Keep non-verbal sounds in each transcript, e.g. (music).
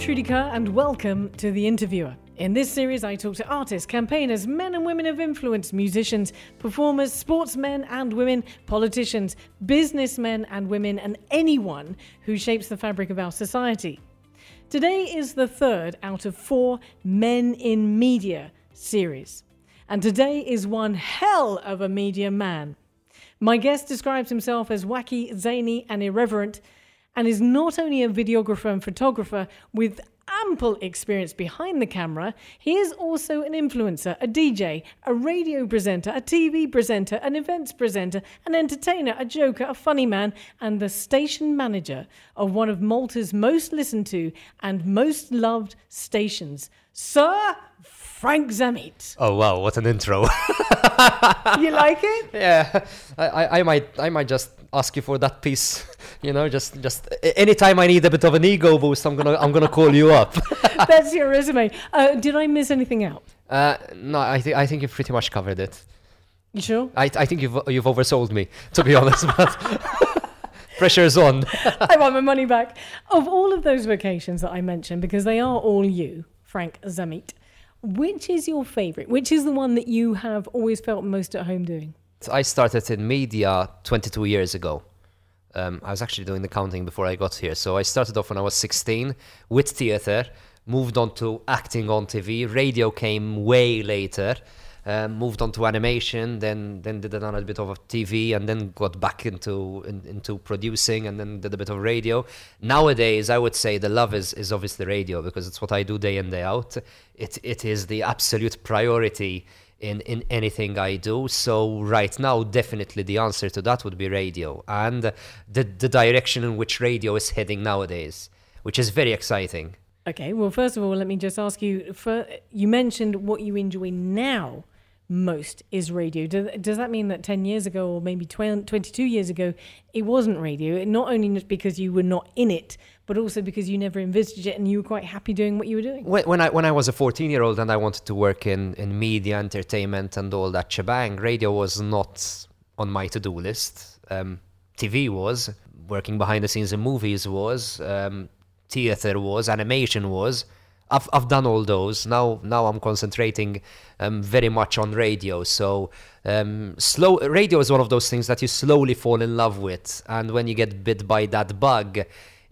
Trudy Kerr, and welcome to The Interviewer. In this series, I talk to artists, campaigners, men and women of influence, musicians, performers, sportsmen and women, politicians, businessmen and women, and anyone who shapes the fabric of our society. Today is the third out of four Men in Media series. And today is one hell of a media man. My guest describes himself as wacky, zany, and irreverent, and is not only a videographer and photographer with ample experience behind the camera, he is also an influencer, a DJ, a radio presenter, a TV presenter, an events presenter, an entertainer, a joker, a funny man, and the station manager of one of Malta's most listened to and most loved stations. Sir Frank Zammit. Oh wow, what an intro! (laughs) you like it? yeah, I, I, I might I might just ask you for that piece. (laughs) You know, just just anytime I need a bit of an ego boost, I'm gonna I'm gonna call you up. (laughs) That's your resume. Uh, did I miss anything out? Uh, no, I think I think you've pretty much covered it. You sure? I I think you've you've oversold me, to be honest. But pressure's on. I want my money back. Of all of those vocations that I mentioned, because they are all you, Frank Zammit. Which is your favorite? Which is the one that you have always felt most at home doing? I started in media 22 years ago. Um, I was actually doing the counting before I got here. So I started off when I was 16 with theatre, moved on to acting on TV. Radio came way later. Um, moved on to animation, then then did another bit of TV, and then got back into in, into producing, and then did a bit of radio. Nowadays, I would say the love is is obviously radio because it's what I do day in day out. It it is the absolute priority in in anything I do. So right now, definitely the answer to that would be radio, and the the direction in which radio is heading nowadays, which is very exciting. Okay, well, first of all, let me just ask you. For, you mentioned what you enjoy now most is radio. Does, that mean that 10 years ago or maybe 20, 22 years ago, it wasn't radio? Not only because you were not in it, but also because you never envisaged it and you were quite happy doing what you were doing? When, when I, when I was a 14 year old and I wanted to work in, in media, entertainment, and all that shebang, radio was not on my to do list. Um, TV was, working behind the scenes in movies was, um, theater was, animation was. I've I've done all those. Now now I'm concentrating um, very much on radio. So um, slow radio is one of those things that you slowly fall in love with, and when you get bit by that bug,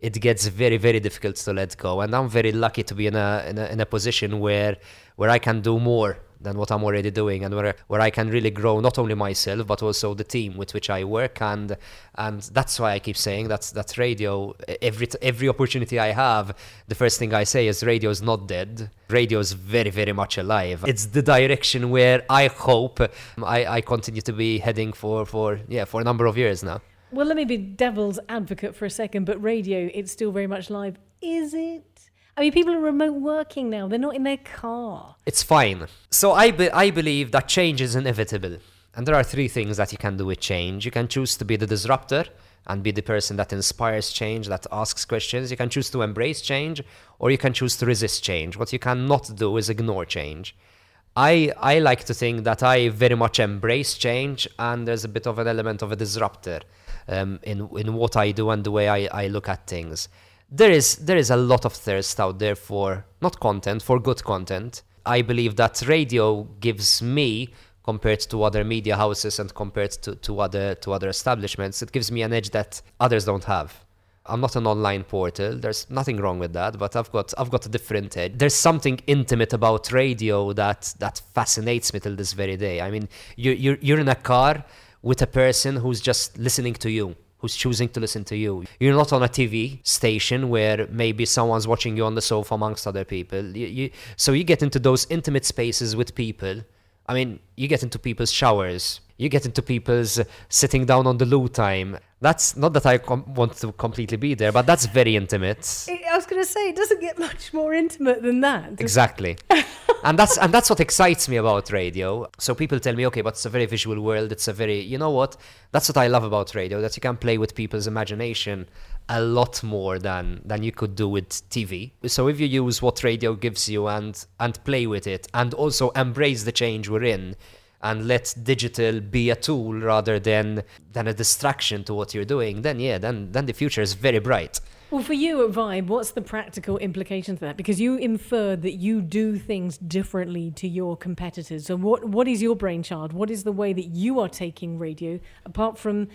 it gets very very difficult to let go. And I'm very lucky to be in a in a, in a position where where I can do more than what I'm already doing, and where where I can really grow not only myself but also the team with which I work, and and that's why I keep saying that's that's radio. Every every opportunity I have, the first thing I say is radio is not dead. Radio is very very much alive. It's the direction where I hope I, I continue to be heading for for yeah for a number of years now. Well, let me be devil's advocate for a second, but radio, it's still very much live. Is it? I mean, people are remote working now. They're not in their car. It's fine. So I, be- I believe that change is inevitable. And there are three things that you can do with change. You can choose to be the disruptor and be the person that inspires change, that asks questions. You can choose to embrace change, or you can choose to resist change. What you cannot do is ignore change. I, I like to think that I very much embrace change, and there's a bit of an element of a disruptor um, in, in what I do and the way I, I look at things there is there is a lot of thirst out there for not content for good content i believe that radio gives me compared to other media houses and compared to, to other to other establishments it gives me an edge that others don't have I'm not an online portal. There's nothing wrong with that, but I've got I've got a different edge. There's something intimate about radio that that fascinates me till this very day. I mean, you you're you're in a car with a person who's just listening to you who's choosing to listen to you. You're not on a TV station where maybe someone's watching you on the sofa amongst other people. You, you, so you get into those intimate spaces with people. I mean, you get into people's showers. You get into people's sitting down on the loo time. That's not that I com- want to completely be there, but that's very intimate. I was going to say it doesn't get much more intimate than that. Exactly. (laughs) and that's and that's what excites me about radio. So people tell me, okay, but it's a very visual world. It's a very, you know what? That's what I love about radio. That you can play with people's imagination a lot more than than you could do with TV. So if you use what radio gives you and and play with it, and also embrace the change we're in, and let digital be a tool rather than than a distraction to what you're doing, then yeah, then then the future is very bright. Well, for you at Vibe, what's the practical implications of that? Because you inferred that you do things differently to your competitors. So, what what is your brainchild? What is the way that you are taking radio, apart from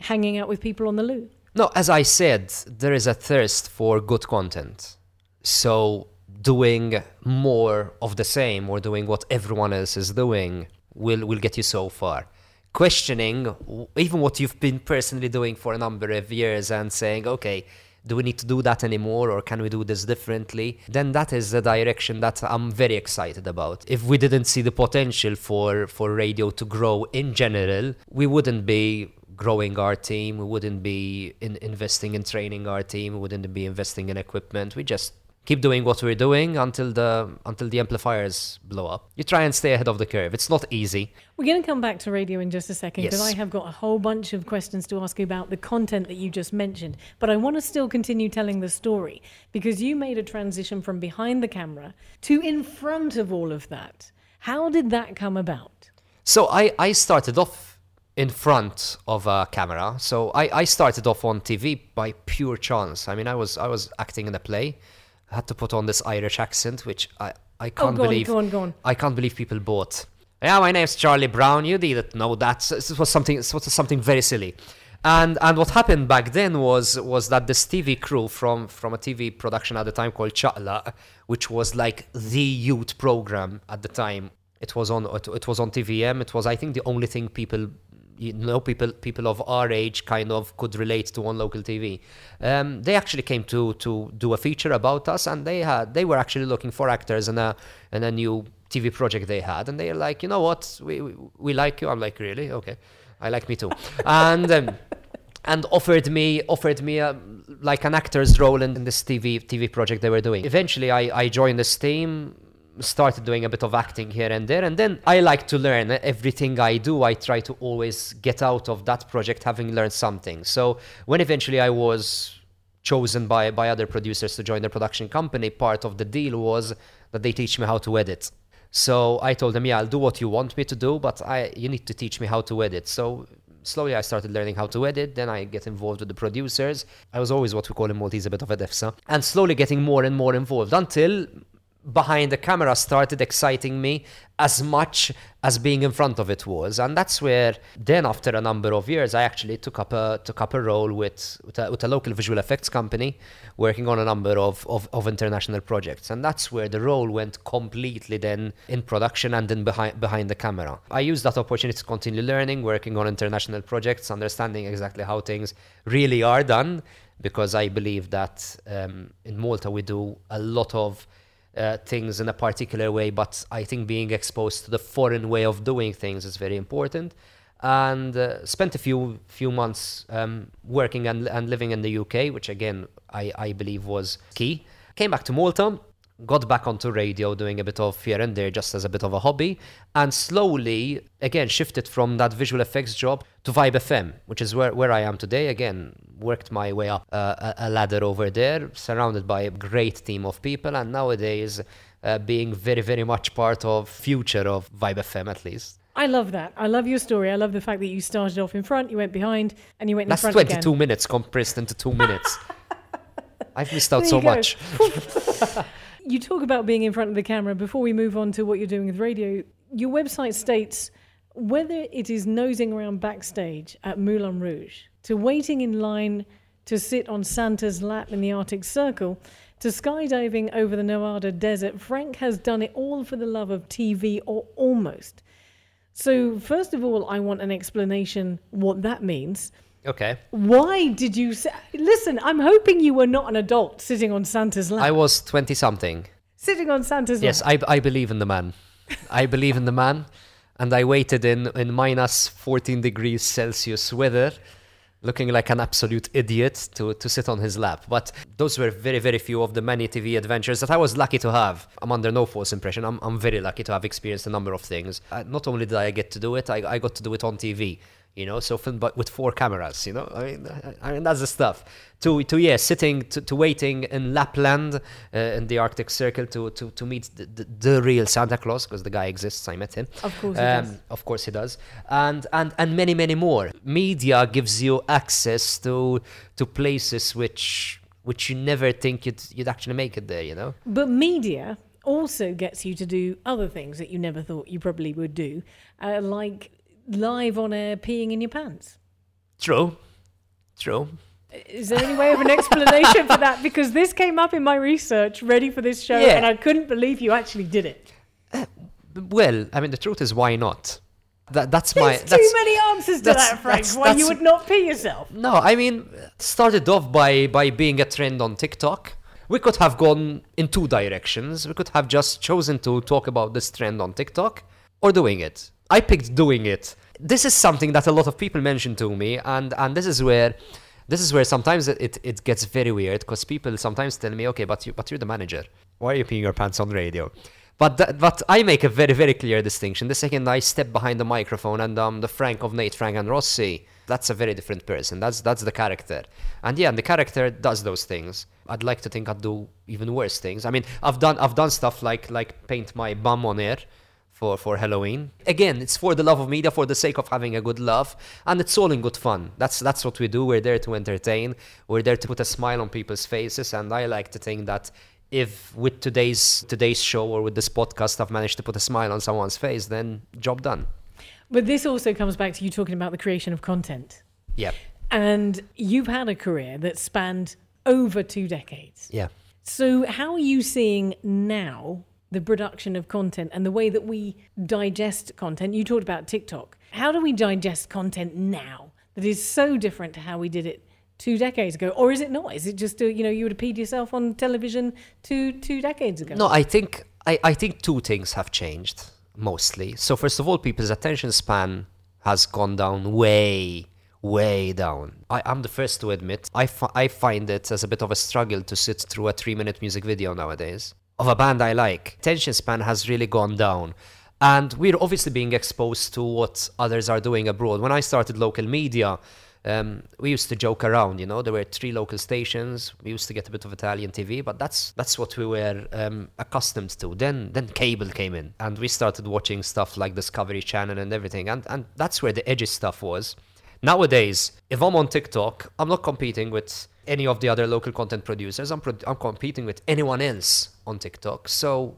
hanging out with people on the loo? No, as I said, there is a thirst for good content. So, doing more of the same or doing what everyone else is doing will will get you so far questioning even what you've been personally doing for a number of years and saying okay do we need to do that anymore or can we do this differently? Then that is the direction that i'm very excited about. If we didn't see the potential for for radio to grow in general we wouldn't be growing our team we wouldn't be in investing in training our team we wouldn't be investing in equipment. We just keep doing what we're doing until the until the amplifiers blow up. You try and stay ahead of the curve. It's not easy. We're going to come back to radio in just a second because Yes. I have got a whole bunch of questions to ask you about the content that you just mentioned. But I want to still continue telling the story because you made a transition from behind the camera to in front of all of that. How did that come about? So I I started off in front of a camera. So I I started off on TV by pure chance. I mean I was I was acting in a play. Had to put on this Irish accent, which I I oh, can't oh, go on, believe go on, go on. I can't believe people bought. Yeah, my name's Charlie Brown. You didn't know that. This was something. This was something very silly. And and what happened back then was was that this TV crew from from a TV production at the time called Chatla, which was like the youth program at the time. It was on it, it was on TVM. It was I think the only thing people you know people people of our age kind of could relate to on local TV. Um, they actually came to to do a feature about us, and they had they were actually looking for actors in a in a new TV project they had, and they're like, you know what, we we, we like you. I'm like, really? Okay, I like me too, (laughs) and. Um, and offered me offered me a, like an actor's role in, in this TV TV project they were doing. Eventually, I, I joined this team, started doing a bit of acting here and there, and then I like to learn. Everything I do, I try to always get out of that project having learned something. So when eventually I was chosen by by other producers to join their production company, part of the deal was that they teach me how to edit. So I told them, yeah, I'll do what you want me to do, but I you need to teach me how to edit. So slowly I started learning how to edit. Then I get involved with the producers. I was always what we call in Maltese a bit of a defsa, and slowly getting more and more involved until behind the camera started exciting me as much as being in front of it was. And that's where then after a number of years i actually took up a took up a role with with a, with a local visual effects company working on a number of, of of international projects. And that's where the role went completely then in production and then behind behind the camera. I used that opportunity to continue learning working on international projects understanding exactly how things really are done because i believe that um, in malta we do a lot of uh, things in a particular way, but I think being exposed to the foreign way of doing things is very important. And uh, spent a few few months um, working and, and living in the UK, which again I, I believe was key. Came back to Malta, got back onto radio, doing a bit of here and there just as a bit of a hobby, and slowly again shifted from that visual effects job to Vibe FM, which is where, where I am today. Again, worked my way up uh, a ladder over there, surrounded by a great team of people, and nowadays uh, being very, very much part of future of Vibe FM at least. I love that. I love your story. I love the fact that you started off in front, you went behind, and you went in That's front 22 again. minutes compressed into two minutes. (laughs) I've missed out There so go. much. (laughs) (laughs) You talk about being in front of the camera. Before we move on to what you're doing with radio, your website states whether it is nosing around backstage at Moulin Rouge, to waiting in line to sit on Santa's lap in the Arctic Circle, to skydiving over the Nevada desert, Frank has done it all for the love of TV or almost. So, first of all, I want an explanation what that means. Okay. Why did you say, listen? I'm hoping you were not an adult sitting on Santa's lap. I was 20 something. sitting on Santa's Yes, lap. I, I believe in the man. I believe in the man. And I waited in, in minus 14 degrees Celsius weather, looking like an absolute idiot to, to sit on his lap. But those were very, very few of the many TV adventures that I was lucky to have. I'm under no false impression. I'm, I'm very lucky to have experienced a number of things. Uh, not only did I get to do it, I, I got to do it on TV. You know, so filmed but with four cameras. You know, I mean, I, mean that's the stuff. To to yeah, sitting to, to waiting in Lapland uh, in the Arctic Circle to to, to meet the, the, the real Santa Claus because the guy exists. I met him. Of course he does. Of course he does. And and and many many more. Media gives you access to to places which which you never think you'd you'd actually make it there. You know. But media also gets you to do other things that you never thought you probably would do, uh, like live on air peeing in your pants. True. True. Is there any way of an explanation for that? Because this came up in my research ready for this show, Yeah. and I couldn't believe you actually did it. Well, I mean, the truth is, why not? That that's my There's that's too many answers to that's- that, Frank. that's- Why you would not pee yourself? No, I mean, started off by by being a trend on TikTok. We could have gone in two directions. We could have just chosen to talk about this trend on TikTok or doing it. I picked doing it. This is something that a lot of people mention to me, and and this is where this is where sometimes it, it, gets very weird because people sometimes tell me, okay, but you but you're the manager. Why are you peeing your pants on radio? But th- but I make a very very clear distinction. The second I step behind the microphone and um the Frank of Nate, Frank and Rossi, that's a very different person. That's that's the character. And yeah, and the character does those things. I'd like to think I'd do even worse things. I mean, I've done I've done stuff like like paint my bum on air for for Halloween. Again, it's for the love of media, for the sake of having a good laugh, and it's all in good fun. That's that's what we do. We're there to entertain. We're there to put a smile on people's faces, and I like to think that if with today's today's show or with this podcast I've managed to put a smile on someone's face, then job done. But this also comes back to you talking about the creation of content. Yeah, And you've had a career that spanned over two decades. yeah. So, how are you seeing now the production of content and the way that we digest content? You talked about TikTok. How do we digest content now that is so different to how we did it two decades ago? Or is it not? Is it just, uh, you know, you would have peed yourself on television two, two decades ago? No, I think I, I think two things have changed mostly. So first of all, people's attention span has gone down way, way down. I, I'm the first to admit I, fi- I find it as a bit of a struggle to sit through a three-minute music video nowadays of a band I like. Attention span has really gone down. And we're obviously being exposed to what others are doing abroad. When I started local media, um, we used to joke around, you know. There were three local stations. We used to get a bit of Italian TV, but that's that's what we were um, accustomed to. Then then cable came in, and we started watching stuff like Discovery Channel and everything, and and that's where the edgy stuff was. Nowadays, if I'm on TikTok, I'm not competing with any of the other local content producers. I'm pro- I'm competing with anyone else on TikTok. So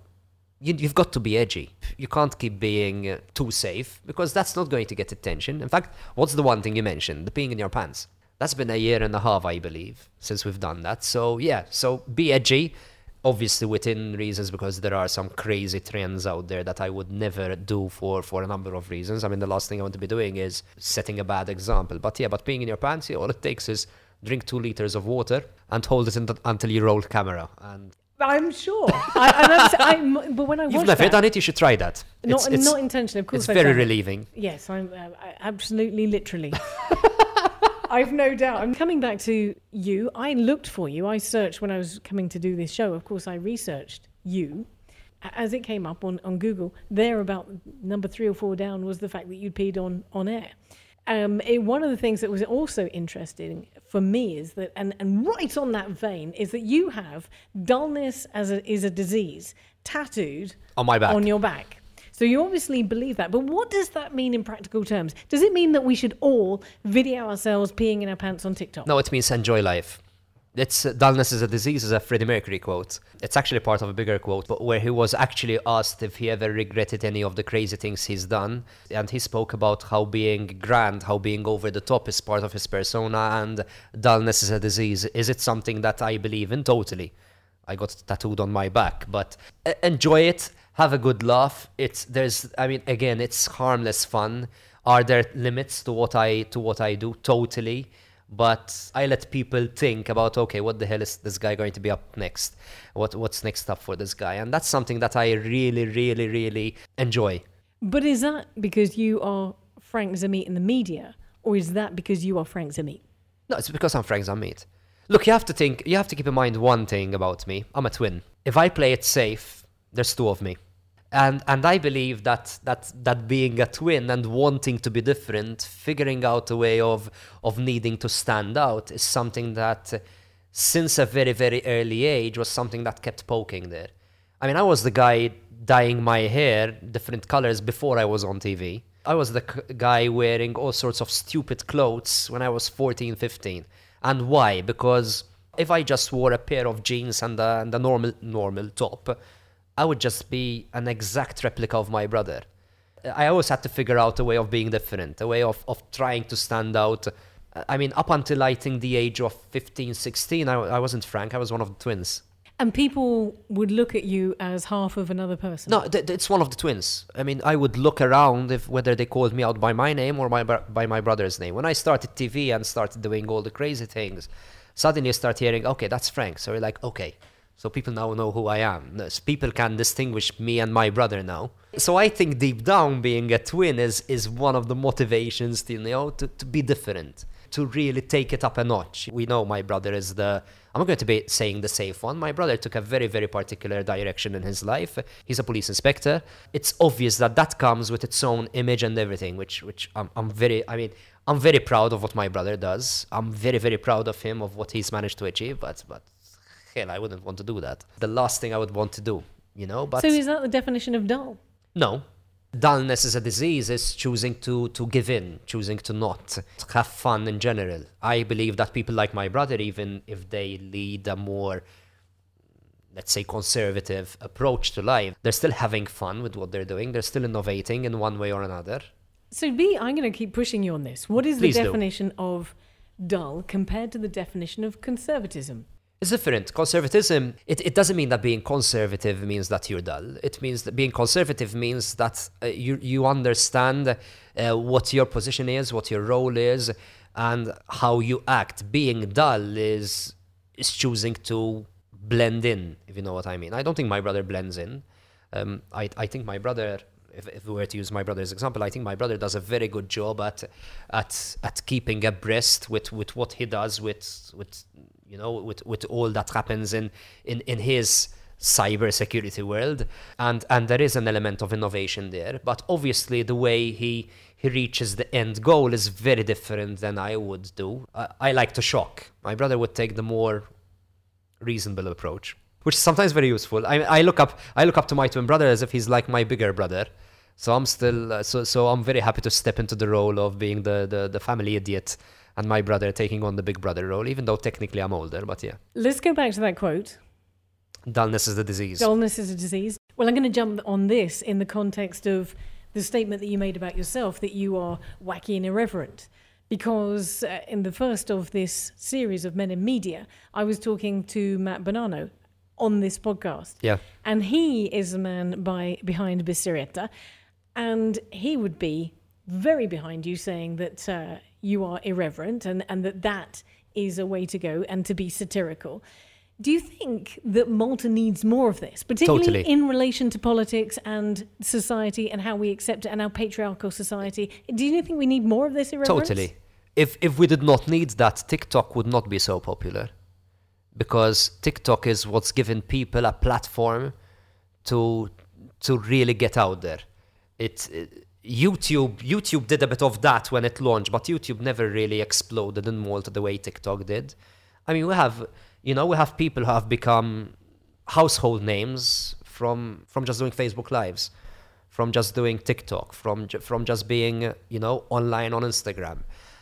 you, you've got to be edgy. You can't keep being uh, too safe because that's not going to get attention. In fact, what's the one thing you mentioned? The peeing in your pants. That's been a year and a half, I believe, since we've done that. So yeah, so be edgy, obviously within reasons because there are some crazy trends out there that I would never do for for a number of reasons. I mean, the last thing I want to be doing is setting a bad example. But yeah, but peeing in your pants, all it takes is drink two liters of water and hold it the, until you roll camera and I'm sure. I, I'm, I'm- but when I You've never that, done it, you should try that. not, It's, it's, not intentionally, of course. it's very relieving. Yes, I'm uh, absolutely, literally. (laughs) I've no doubt. I'm coming back to you. I looked for you. I searched when I was coming to do this show. Of course, I researched you. As it came up on, on Google, there about number three or four down was the fact that you'd peed on, on air. Um, it, one of the things that was also interesting for me is that, and, and right on that vein, is that you have dullness as a, is a disease tattooed On my back. on your back. So you obviously believe that. But what does that mean in practical terms? Does it mean that we should all video ourselves peeing in our pants on TikTok? No, it means enjoy life. It's dullness is a disease is a Freddie Mercury quote. It's actually part of a bigger quote, but where he was actually asked if he ever regretted any of the crazy things he's done, and he spoke about how being grand, how being over the top is part of his persona, and dullness is a disease. Is it something that I believe in? Totally. I got tattooed on my back, but enjoy it. Have a good laugh. It's there's. I mean, again, it's harmless fun. Are there limits to what I to what I do? Totally but I let people think about okay, what the hell is this guy going to be up next? What what's next up for this guy? And that's something that I really, really, really enjoy. But is that because you are Frank Zammit in the media, or is that because you are Frank Zammit? No, it's because I'm Frank Zammit. Look, you have to think, you have to keep in mind one thing about me. I'm a twin. If I play it safe, there's two of me. And and I believe that that that being a twin and wanting to be different, figuring out a way of of needing to stand out is something that uh, since a very, very early age was something that kept poking there. I mean, I was the guy dyeing my hair different colors before I was on TV. I was the c- guy wearing all sorts of stupid clothes when I was 14, 15. And why? Because If I just wore a pair of jeans and a, and a normal normal top, I would just be an exact replica of my brother. I always had to figure out a way of being different, a way of, of trying to stand out. I mean, up until I think the age of 15, 16, I, I wasn't Frank, I was one of the twins. And people would look at you as half of another person. No, th- it's one of the twins. I mean, I would look around if whether they called me out by my name or my by my brother's name. When I started TV and started doing all the crazy things, suddenly you start hearing, okay, that's Frank. So you're like, okay, so people now know who I am. People can distinguish me and my brother now. So I think deep down, being a twin is is one of the motivations to you know to, to be different, to really take it up a notch. We know my brother is the I'm not going to be saying the safe one. My brother took a very, very particular direction in his life. He's a police inspector. It's obvious that that comes with its own image and everything, which, which I'm, I'm very, I mean, I'm very proud of what my brother does. I'm very, very proud of him, of what he's managed to achieve, but, but hell, I wouldn't want to do that. The last thing I would want to do, you know, but. So is that the definition of dull? No, dullness is a disease is choosing to to give in choosing to not have fun in general i believe that people like my brother even if they lead a more let's say conservative approach to life they're still having fun with what they're doing they're still innovating in one way or another so b i'm going to keep pushing you on this what is Please the do. definition of dull compared to the definition of conservatism It's different. Conservatism, it, it doesn't mean that being conservative means that you're dull. It means that being conservative means that uh, you, you understand uh, what your position is, what your role is, and how you act. Being dull is, is choosing to blend in, if you know what I mean. I don't think my brother blends in. Um, I, I think my brother if, if we were to use my brother's example, I think my brother does a very good job at at at keeping abreast with, with what he does with with you know with, with all that happens in in, in his cyber security world. And and there is an element of innovation there but obviously the way he he reaches the end goal is very different than I would do. I, I like to shock. My brother would take the more reasonable approach which is sometimes very useful. I, I look up I look up to my twin brother as if he's like my bigger brother. So I'm still uh, so so I'm very happy to step into the role of being the the, the family idiot and my brother taking on the big brother role, even though technically I'm older, but yeah. let's go back to that quote Dullness is the disease. dullness is a disease well i'm going to jump on this in the context of the statement that you made about yourself that you are wacky and irreverent because uh, in the first of this series of men in media i was talking to matt bonanno on this podcast Yeah. and he is the man by behind Bis-Serjetà, and he would be very behind you saying that uh, you are irreverent and, and that that is a way to go and to be satirical. Do you think that Malta needs more of this, particularly Totally. in relation to politics and society and how we accept it and our patriarchal society? Do you think we need more of this irreverence? Totally. If if we did not need that, TikTok would not be so popular. Because TikTok is what's given people a platform to to really get out there. It, it- YouTube YouTube did a bit of that when it launched, but YouTube never really exploded in Malta the way TikTok did. I mean, we have you know we have people who have become household names from from just doing Facebook lives, from just doing TikTok, from from just being you know online on Instagram,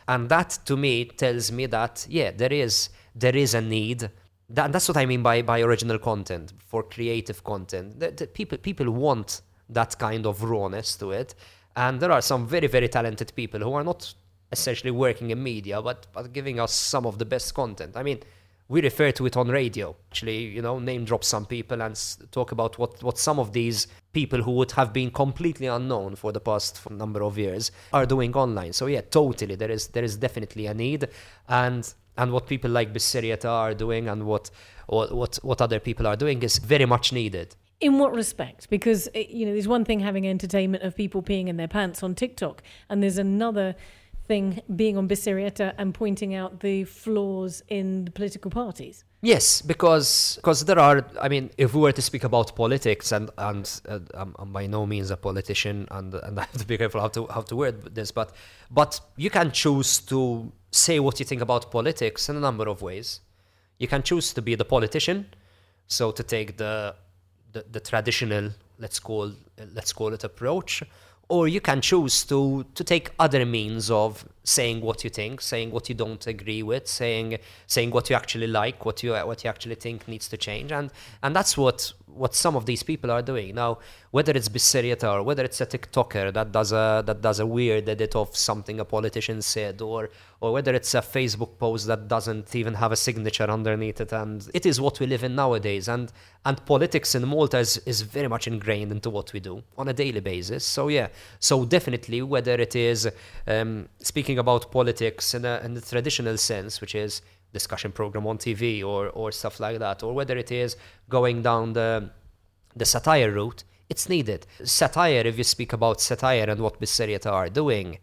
and that to me tells me that yeah there is there is a need. That, that's what I mean by, by original content for creative content. The, the people people want that kind of rawness to it, and there are some very very talented people who are not essentially working in media, but but giving us some of the best content. I mean, we refer to it on radio. Actually, you know, name drop some people and talk about what, what some of these people who would have been completely unknown for the past number of years are doing online. So yeah, totally, there is there is definitely a need, and and what people like Bis-Serjetà are doing and what what, what other people are doing is very much needed. In what respect? Because eh, you know, there's one thing having entertainment of people peeing in their pants on TikTok, and there's another thing being on Bis-Serjetà and pointing out the flaws in the political parties. Yes, because because there are. I mean, if we were to speak about politics, and and uh, I'm, I'm by no means a politician, and and I have to be careful how to how to word this, but but you can choose to say what you think about politics in a number of ways. You can choose to be the politician, so to take the the, the traditional let's call let's call it approach, or you can choose to to take other means of saying what you think, saying what you don't agree with, saying saying what you actually like, what you what you actually think needs to change, and and that's what what some of these people are doing now. Whether it's Bis-Serjetà or whether it's a TikToker that does a that does a weird edit of something a politician said, or or whether it's a Facebook post that doesn't even have a signature underneath it, and it is what we live in nowadays, and and politics in Malta is, is very much ingrained into what we do on a daily basis. So yeah, so definitely whether it is um, speaking about politics in, a, in the traditional sense, which is discussion program on TV or or stuff like that, or whether it is going down the the satire route, it's needed. Satire, if you speak about satire and what Bis-Serjetà are doing,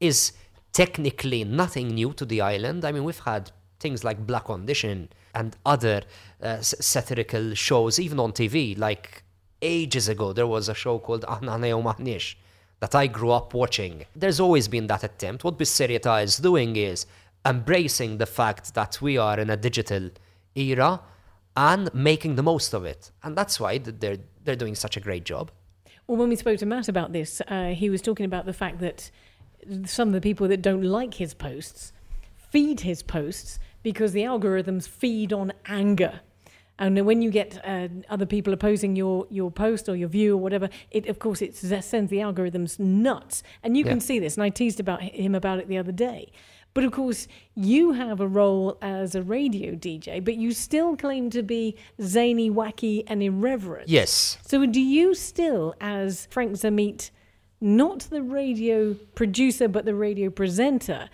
is technically nothing new to the island. I mean, we've had things like Black Condition and other uh, satirical shows, even on TV. Like ages ago, there was a show called Mahnish that I grew up watching. There's always been that attempt. What Bis-Serjetà is doing is embracing the fact that we are in a digital era and making the most of it. And that's why they're, they're doing such a great job. Well, when we spoke to Matt about this, uh, he was talking about the fact that some of the people that don't like his posts feed his posts because the algorithms feed on anger. And when you get uh, other people opposing your, your post or your view or whatever, it of course it sends the algorithms nuts. And you yeah. can see this. And I teased about him about it the other day. But of course, you have a role as a radio DJ, but you still claim to be zany, wacky, and irreverent. Yes. So do you still, as Frank Zammit, not the radio producer, but the radio presenter,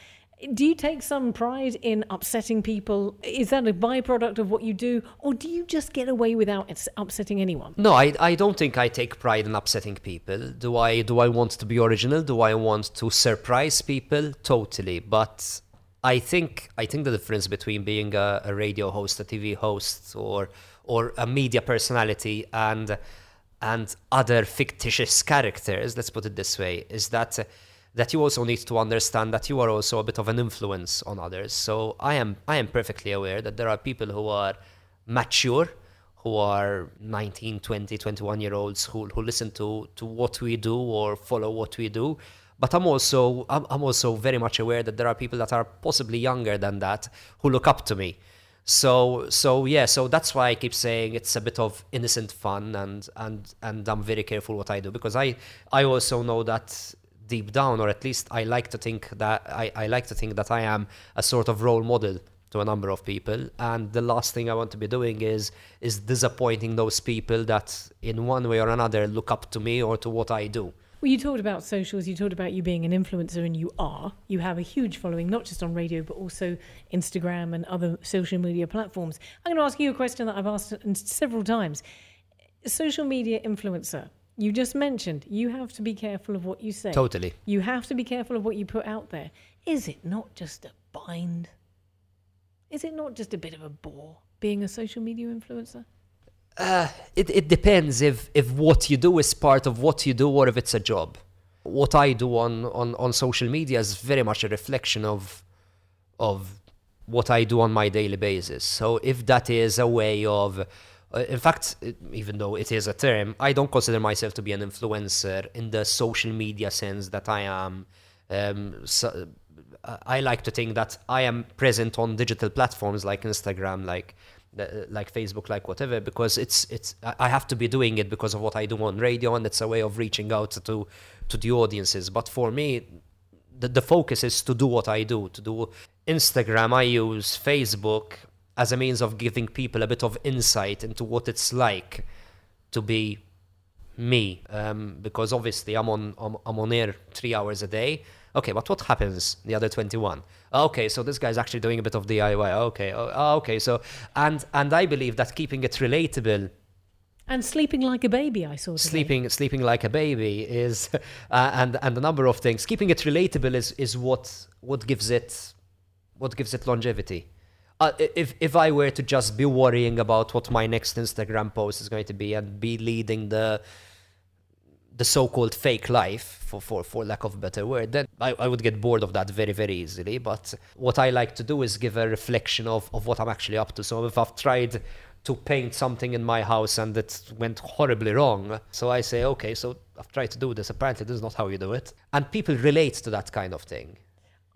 do you take some pride in upsetting people? Is that a byproduct of what you do, or do you just get away without upsetting anyone? No, I, I don't think I take pride in upsetting people. Do I do I want to be original? Do I want to surprise people? Totally. But I think I think the difference between being a, a radio host, a TV host, or or a media personality and and other fictitious characters, let's put it this way, is that that you also need to understand that you are also a bit of an influence on others. So I am I am perfectly aware that there are people who are mature, who are 19, 20, 21 year olds who, who listen to, to what we do or follow what we do. But I'm also I'm, I'm also very much aware that there are people that are possibly younger than that who look up to me. So so yeah, so that's why I keep saying it's a bit of innocent fun and and and I'm very careful what I do because I I also know that deep down, or at least I like to think that I, I like to think that I am a sort of role model to a number of people. And the last thing i want to be doing is is disappointing those people that in one way or another look up to me or to what i do. Well you talked about socials you talked about you being an influencer and you are. You have a huge following not just on radio but also instagram and other social media platforms. I'm going to ask you a question that i've asked uh, several times. Social media influencer you just mentioned you have to be careful of what you say. Totally. You have to be careful of what you put out there. Is it not just a bind? Is it not just a bit of a bore being a social media influencer? Uh, it, it depends if, if what you do is part of what you do or if it's a job. What I do on, on, on social media is very much a reflection of of what I do on my daily basis. So if that is a way of uh, in fact, even though it is a term, I don't consider myself to be an influencer in the social media sense that I am. Um, so, uh, I like to think that I am present on digital platforms like Instagram, like like Facebook, like whatever, because it's it's I have to be doing it because of what I do on radio, and it's a way of reaching out to to the audiences. But for me, the the focus is to do what I do. To do Instagram, I use Facebook as a means of giving people a bit of insight into what it's like to be me um, because obviously I'm on I'm, I'm, on air three hours a day. Okay but what happens the other 21 okay so this guy's actually doing a bit of DIY okay oh, oh, okay so and and I believe that keeping it relatable and sleeping like a baby I saw today. sleeping sleeping like a baby is (laughs) uh, and and a number of things. Keeping it relatable is is what what gives it what gives it longevity uh, if if I were to just be worrying about what my next Instagram post is going to be and be leading the the so-called fake life, for, for, for lack of a better word, then I, I would get bored of that very, very easily. But what I like to do is give a reflection of, of what I'm actually up to. So if I've tried to paint something in my house and it went horribly wrong. So I say, okay, so I've tried to do this. Apparently, this is not how you do it. And people relate to that kind of thing.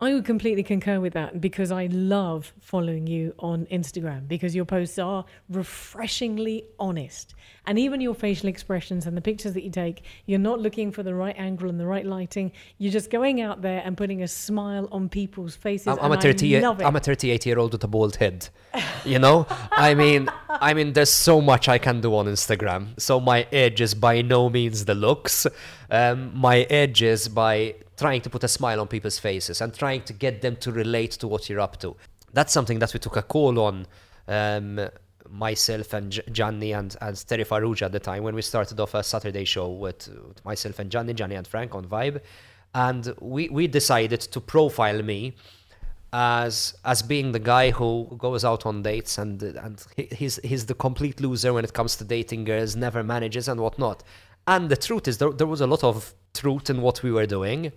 I would completely concur with that because I love following you on Instagram because your posts are refreshingly honest. And even your facial expressions and the pictures that you take, you're not looking for the right angle and the right lighting. You're just going out there and putting a smile on people's faces. I'm, I'm a 38 I'm a 38 year old with a bald head. You know? I mean, I mean there's so much I can do on Instagram. So my edge is by no means the looks. Um, my edge is by trying to put a smile on people's faces and trying to get them to relate to what you're up to. That's something that we took a call on, um, myself and J- Gianni and, and Terry at the time when we started off a Saturday show with, with myself and Gianni, Gianni and Frank on Vibe. And we, we decided to profile me as as being the guy who goes out on dates and and he's he's the complete loser when it comes to dating girls, never manages and whatnot. And the truth is, there, there was a lot of truth in what we were doing.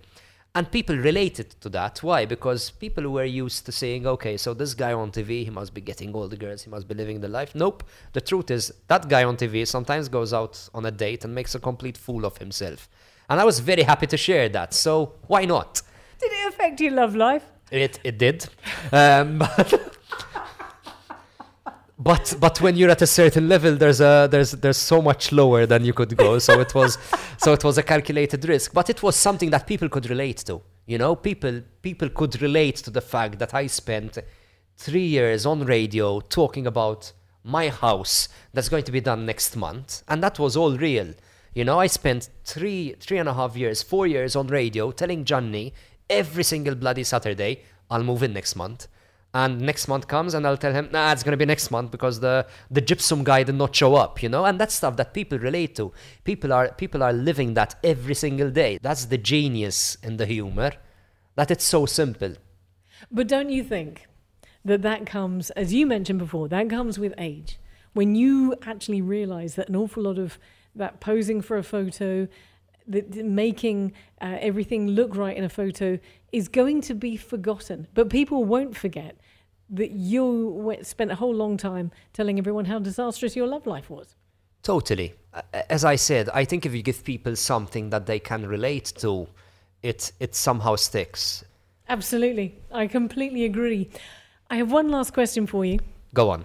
And people related to that. Why? Because people were used to saying, okay, so this guy on TV, he must be getting all the girls, he must be living the life. Nope. The truth is, that guy on TV sometimes goes out on a date and makes a complete fool of himself. And I was very happy to share that. So why not? Did it affect your love life? It, it did. (laughs) Um, but but but when you're at a certain level there's a there's there's so much lower than you could go. So it was (laughs) so it was a calculated risk. But it was something that people could relate to you know? People people could relate to the fact that i spent 3 years on radio talking about my house that's going to be done next month. And that was all real. You know i spent three three and a half years four years on radio telling Gianni every single bloody saturday i'll move in next month and next month comes and I'll tell him, nah, it's gonna be next month because the the gypsum guy did not show up, you know, and that's stuff that people relate to. People are people are living that every single day. That's the genius in the humor, that it's so simple. But don't you think that that comes, as you mentioned before, that comes with age, when you actually realise that an awful lot of that posing for a photo, the, the making uh, everything look right in a photo is going to be forgotten. But people won't forget that you spent a whole long time telling everyone how disastrous your love life was. Totally. As I said, I think if you give people something that they can relate to, it it somehow sticks. Absolutely. I completely agree. I have one last question for you. Go on.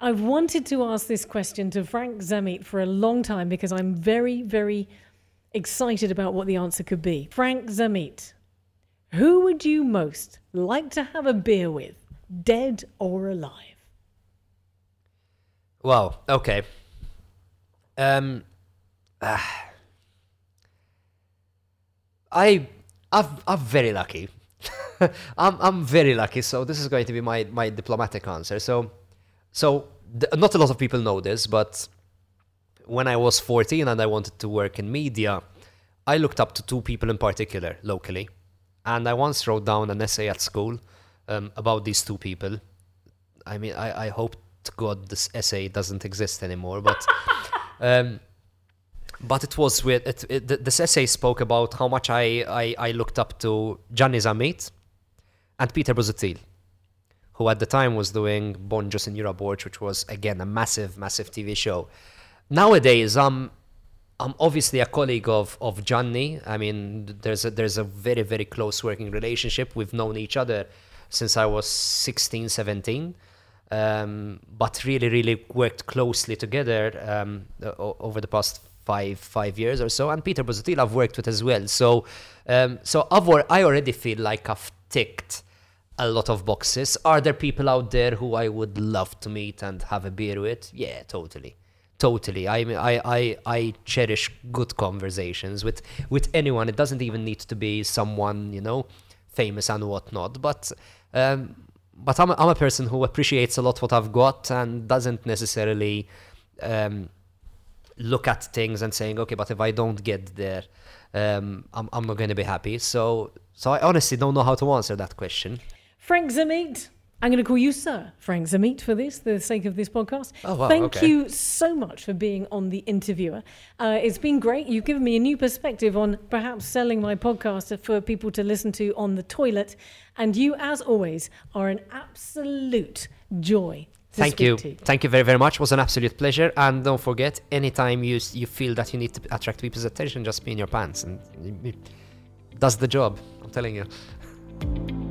I've wanted to ask this question to Frank Zammit for a long time because I'm very, very excited about what the answer could be. Frank Zammit, who would you most like to have a beer with, dead or alive? Well, Okay. Um. Uh, I I'm I'm very lucky. (laughs) I'm I'm very lucky. So this is going to be my my diplomatic answer. So so th- not a lot of people know this, but when I was 14 and I wanted to work in media, I looked up to two people in particular locally. And I once wrote down an essay at school um, about these two people. I mean, I, I hope to God this essay doesn't exist anymore, but. (laughs) Um, but it was with it, it, this essay spoke about how much I, I, I looked up to Gianni Zammit and Peter Busuttil, who at the time was doing Bon Bonjos in Euroborg, which was again a massive, massive TV show. Nowadays, I'm I'm obviously a colleague of of Gianni. I mean, there's a there's a very very close working relationship. We've known each other since I was 16, 17. Um, but really, really worked closely together um, over the past five five years or so. And Peter Busuttil I've worked with as well. So um, so I've, I already feel like I've ticked a lot of boxes. Are there people out there who I would love to meet and have a beer with? Yeah, totally totally. I mean I, I i cherish good conversations with with anyone. It doesn't even need to be someone you know famous and whatnot but um but i'm a, I'm a person who appreciates a lot what i've got and doesn't necessarily um look at things and saying okay but if i don't get there um i'm, I'm not going to be happy. So so i honestly don't know how to answer that question. Frank zammit I'm going to call you Sir Frank Zammit for this, the sake of this podcast. Oh, wow, Thank okay. you so much for being on The Interviewer. Uh, it's been great. You've given me a new perspective on perhaps selling my podcast for people to listen to on the toilet. And you, as always, are an absolute joy. Thank you. to. Thank you very, very much. It was an absolute pleasure. And don't forget, anytime you you feel that you need to attract people's attention, just be in your pants and it does the job. I'm telling you.